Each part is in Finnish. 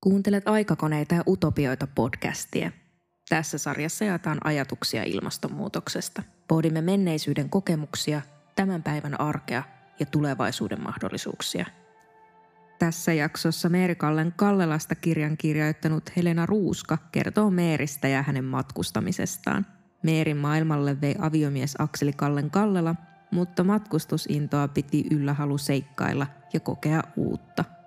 Kuuntelet aikakoneita ja utopioita podcastia. Tässä sarjassa jaetaan ajatuksia ilmastonmuutoksesta. Pohdimme menneisyyden kokemuksia, tämän päivän arkea ja tulevaisuuden mahdollisuuksia. Tässä jaksossa Meerikallen Kallelasta kirjan kirjoittanut Helena Ruuska kertoo Meeristä ja hänen matkustamisestaan. Meerin maailmalle vei aviomies Akseli Kallen Kallela, mutta matkustusintoa piti yllä halu seikkailla ja kokea uutta –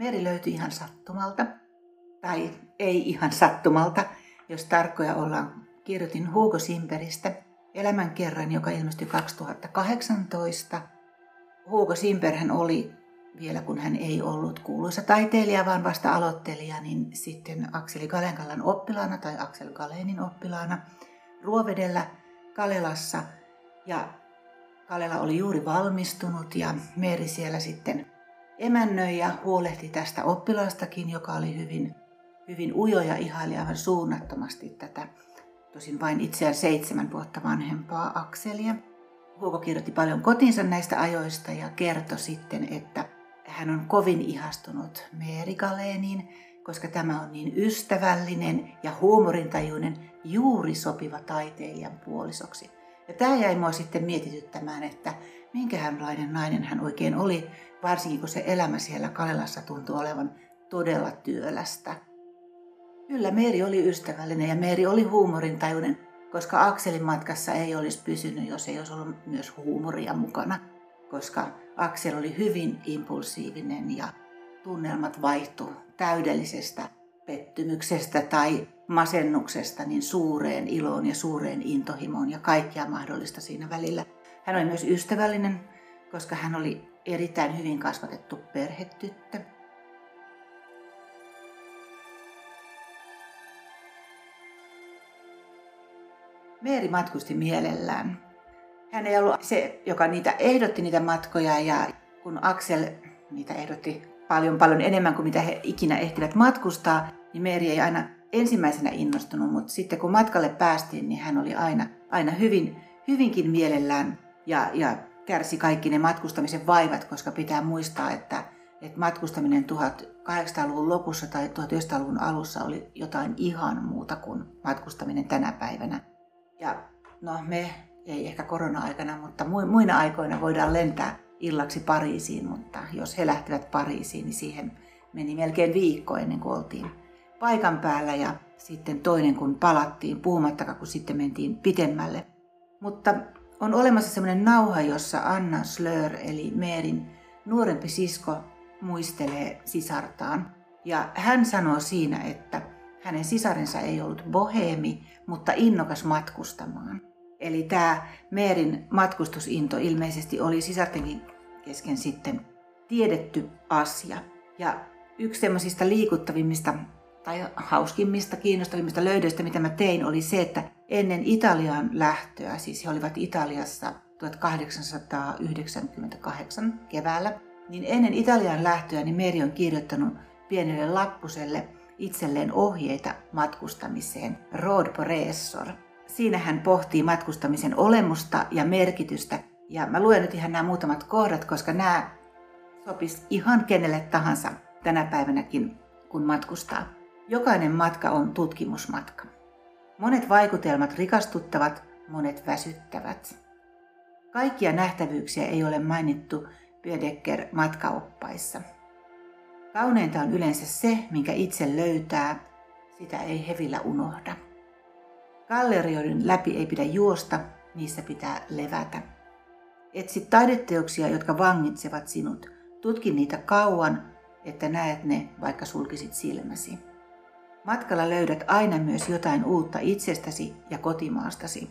Meri löytyi ihan sattumalta, tai ei ihan sattumalta, jos tarkkoja ollaan. Kirjoitin Hugo Simperistä elämän kerran, joka ilmestyi 2018. Hugo Simperhän oli vielä kun hän ei ollut kuuluisa taiteilija, vaan vasta aloittelija, niin sitten Akseli Kalenkallan oppilaana tai Aksel Kalenin oppilaana Ruovedellä Kalelassa. Ja Kalela oli juuri valmistunut ja Meeri siellä sitten emännöi ja huolehti tästä oppilaastakin, joka oli hyvin, hyvin ujo ja ihaili aivan suunnattomasti tätä tosin vain itseään seitsemän vuotta vanhempaa Akselia. Hugo kirjoitti paljon kotinsa näistä ajoista ja kertoi sitten, että hän on kovin ihastunut Meeri Galeniin, koska tämä on niin ystävällinen ja huumorintajuinen, juuri sopiva taiteilijan puolisoksi. Ja tämä jäi mua sitten mietityttämään, että minkälainen nainen hän oikein oli, varsinkin kun se elämä siellä Kalelassa tuntui olevan todella työlästä. Kyllä Meeri oli ystävällinen ja Meeri oli huumorintajuinen, koska Akselin matkassa ei olisi pysynyt, jos ei olisi ollut myös huumoria mukana. Koska Aksel oli hyvin impulsiivinen ja tunnelmat vaihtu täydellisestä pettymyksestä tai masennuksesta niin suureen iloon ja suureen intohimoon ja kaikkia mahdollista siinä välillä. Hän oli myös ystävällinen, koska hän oli erittäin hyvin kasvatettu perhetyttö. Meeri matkusti mielellään. Hän ei ollut se, joka niitä ehdotti niitä matkoja ja kun Aksel niitä ehdotti paljon paljon enemmän kuin mitä he ikinä ehtivät matkustaa, niin Meeri ei aina ensimmäisenä innostunut, mutta sitten kun matkalle päästiin, niin hän oli aina, aina hyvin, hyvinkin mielellään ja, ja kärsi kaikki ne matkustamisen vaivat, koska pitää muistaa, että, että matkustaminen 1800-luvun lopussa tai 1900-luvun alussa oli jotain ihan muuta kuin matkustaminen tänä päivänä. Ja no me ei ehkä korona-aikana, mutta muina aikoina voidaan lentää illaksi Pariisiin, mutta jos he lähtivät Pariisiin, niin siihen meni melkein viikko ennen kuin oltiin paikan päällä ja sitten toinen kun palattiin, puhumattakaan kun sitten mentiin pitemmälle. Mutta on olemassa semmoinen nauha, jossa Anna Slör eli Meerin nuorempi sisko muistelee sisartaan. Ja hän sanoo siinä, että hänen sisarensa ei ollut boheemi, mutta innokas matkustamaan. Eli tämä Meerin matkustusinto ilmeisesti oli sisartenkin kesken sitten tiedetty asia. Ja yksi semmoisista liikuttavimmista tai hauskimmista, kiinnostavimmista löydöistä, mitä mä tein, oli se, että ennen Italian lähtöä, siis he olivat Italiassa 1898 keväällä, niin ennen Italian lähtöä niin Meri on kirjoittanut pienelle lappuselle itselleen ohjeita matkustamiseen, Road Professor. Siinä hän pohtii matkustamisen olemusta ja merkitystä. Ja mä luen nyt ihan nämä muutamat kohdat, koska nämä sopis ihan kenelle tahansa tänä päivänäkin, kun matkustaa. Jokainen matka on tutkimusmatka. Monet vaikutelmat rikastuttavat, monet väsyttävät. Kaikkia nähtävyyksiä ei ole mainittu Bödecker matkaoppaissa. Kauneinta on yleensä se, minkä itse löytää, sitä ei hevillä unohda. Gallerioiden läpi ei pidä juosta, niissä pitää levätä. Etsi taideteoksia, jotka vangitsevat sinut. Tutki niitä kauan, että näet ne, vaikka sulkisit silmäsi. Matkalla löydät aina myös jotain uutta itsestäsi ja kotimaastasi.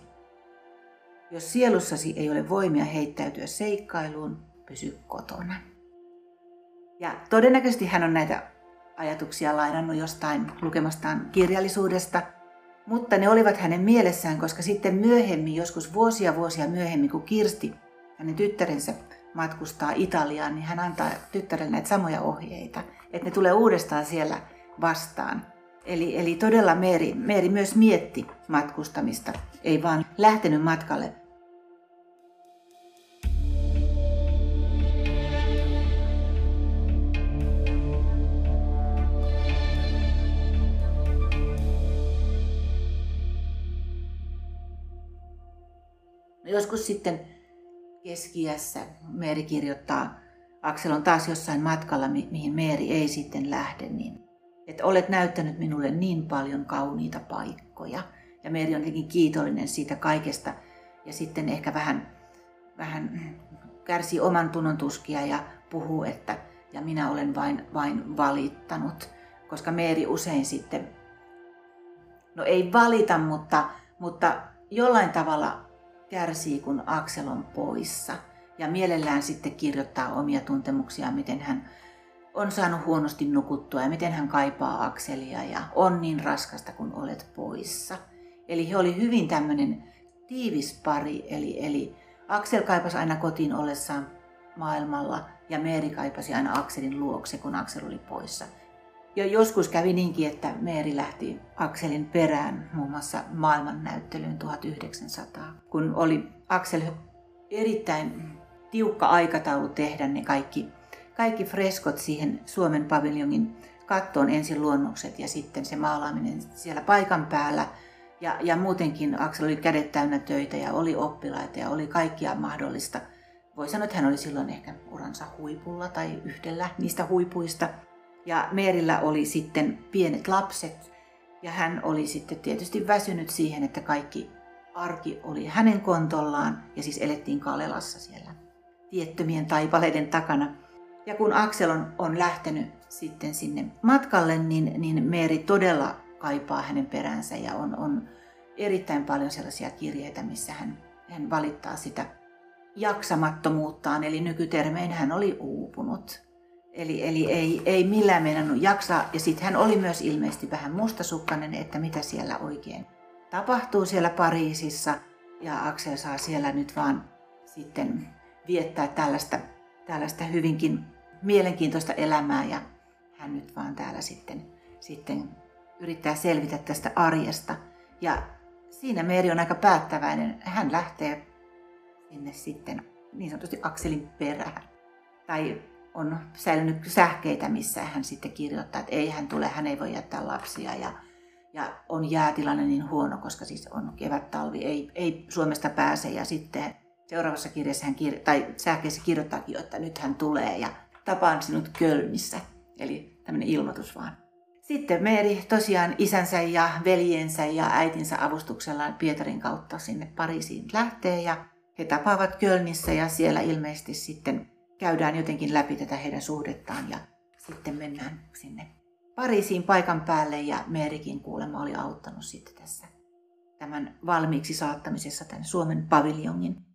Jos sielussasi ei ole voimia heittäytyä seikkailuun, pysy kotona. Ja todennäköisesti hän on näitä ajatuksia lainannut jostain lukemastaan kirjallisuudesta, Mutta ne olivat hänen mielessään, koska sitten myöhemmin, joskus vuosia vuosia myöhemmin, kun Kirsti, hänen tyttärensä, matkustaa Italiaan, niin hän antaa tyttärelle näitä samoja ohjeita, että ne tulee uudestaan siellä vastaan. Eli, eli todella Meeri, Meeri myös mietti matkustamista, ei vaan lähtenyt matkalle Joskus sitten keskiässä Meeri kirjoittaa, Aksel on taas jossain matkalla, mi- mihin Meeri ei sitten lähde, niin että olet näyttänyt minulle niin paljon kauniita paikkoja. Ja Meeri on jotenkin kiitollinen siitä kaikesta. Ja sitten ehkä vähän, vähän kärsii oman tunnon tuskia ja puhuu, että ja minä olen vain, vain valittanut. Koska Meeri usein sitten, no ei valita, mutta, mutta jollain tavalla kärsii, kun Aksel on poissa. Ja mielellään sitten kirjoittaa omia tuntemuksia, miten hän on saanut huonosti nukuttua ja miten hän kaipaa Akselia ja on niin raskasta, kun olet poissa. Eli he oli hyvin tämmöinen tiivis pari, eli, eli Aksel kaipasi aina kotiin ollessaan maailmalla ja Meeri kaipasi aina Akselin luokse, kun Aksel oli poissa. Ja joskus kävi niinkin, että Meeri lähti Akselin perään muun muassa maailmannäyttelyyn 1900, kun oli Aksel erittäin tiukka aikataulu tehdä ne kaikki, kaikki freskot siihen Suomen paviljongin kattoon ensin luonnokset ja sitten se maalaaminen siellä paikan päällä. Ja, ja muutenkin Aksel oli kädet täynnä töitä ja oli oppilaita ja oli kaikkia mahdollista. Voi sanoa, että hän oli silloin ehkä uransa huipulla tai yhdellä niistä huipuista. Ja Meerillä oli sitten pienet lapset ja hän oli sitten tietysti väsynyt siihen, että kaikki arki oli hänen kontollaan ja siis elettiin Kalelassa siellä tiettömien taipaleiden takana. Ja kun Aksel on, on lähtenyt sitten sinne matkalle, niin, niin Meeri todella kaipaa hänen peränsä ja on, on erittäin paljon sellaisia kirjeitä, missä hän, hän valittaa sitä jaksamattomuuttaan, eli nykytermein hän oli uupunut. Eli, eli ei, ei millään meinannut jaksaa. Ja sitten hän oli myös ilmeisesti vähän mustasukkainen, että mitä siellä oikein tapahtuu siellä Pariisissa. Ja Aksel saa siellä nyt vaan sitten viettää tällaista, tällaista hyvinkin mielenkiintoista elämää. Ja hän nyt vaan täällä sitten, sitten yrittää selvitä tästä arjesta. Ja siinä Meeri on aika päättäväinen. Hän lähtee sinne sitten niin sanotusti Akselin perään. Tai on säilynyt sähkeitä, missä hän sitten kirjoittaa, että ei hän tule, hän ei voi jättää lapsia ja, ja on jäätilanne niin huono, koska siis on kevät-talvi, ei, ei Suomesta pääse ja sitten seuraavassa kirjassa hän kir- tai sähkeessä kirjoittaakin, että nyt hän tulee ja tapaan sinut Kölnissä. Eli tämmöinen ilmoitus vaan. Sitten Meeri tosiaan isänsä ja veljensä ja äitinsä avustuksella Pietarin kautta sinne Pariisiin lähtee ja he tapaavat Kölnissä ja siellä ilmeisesti sitten käydään jotenkin läpi tätä heidän suhdettaan ja sitten mennään sinne Pariisiin paikan päälle ja Meerikin kuulemma oli auttanut sitten tässä tämän valmiiksi saattamisessa tämän Suomen paviljongin.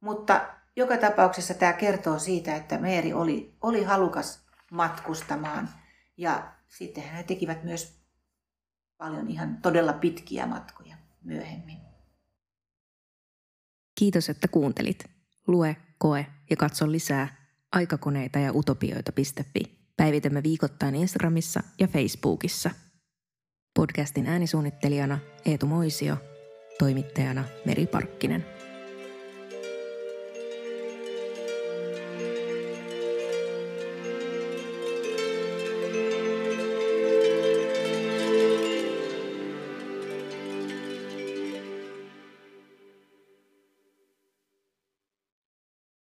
Mutta joka tapauksessa tämä kertoo siitä, että Meeri oli, oli halukas matkustamaan ja sitten he tekivät myös paljon ihan todella pitkiä matkoja myöhemmin. Kiitos, että kuuntelit. Lue, koe ja katso lisää aikakoneita ja utopioita.fi. Päivitämme viikoittain Instagramissa ja Facebookissa. Podcastin äänisuunnittelijana Eetu Moisio, toimittajana Meri Parkkinen.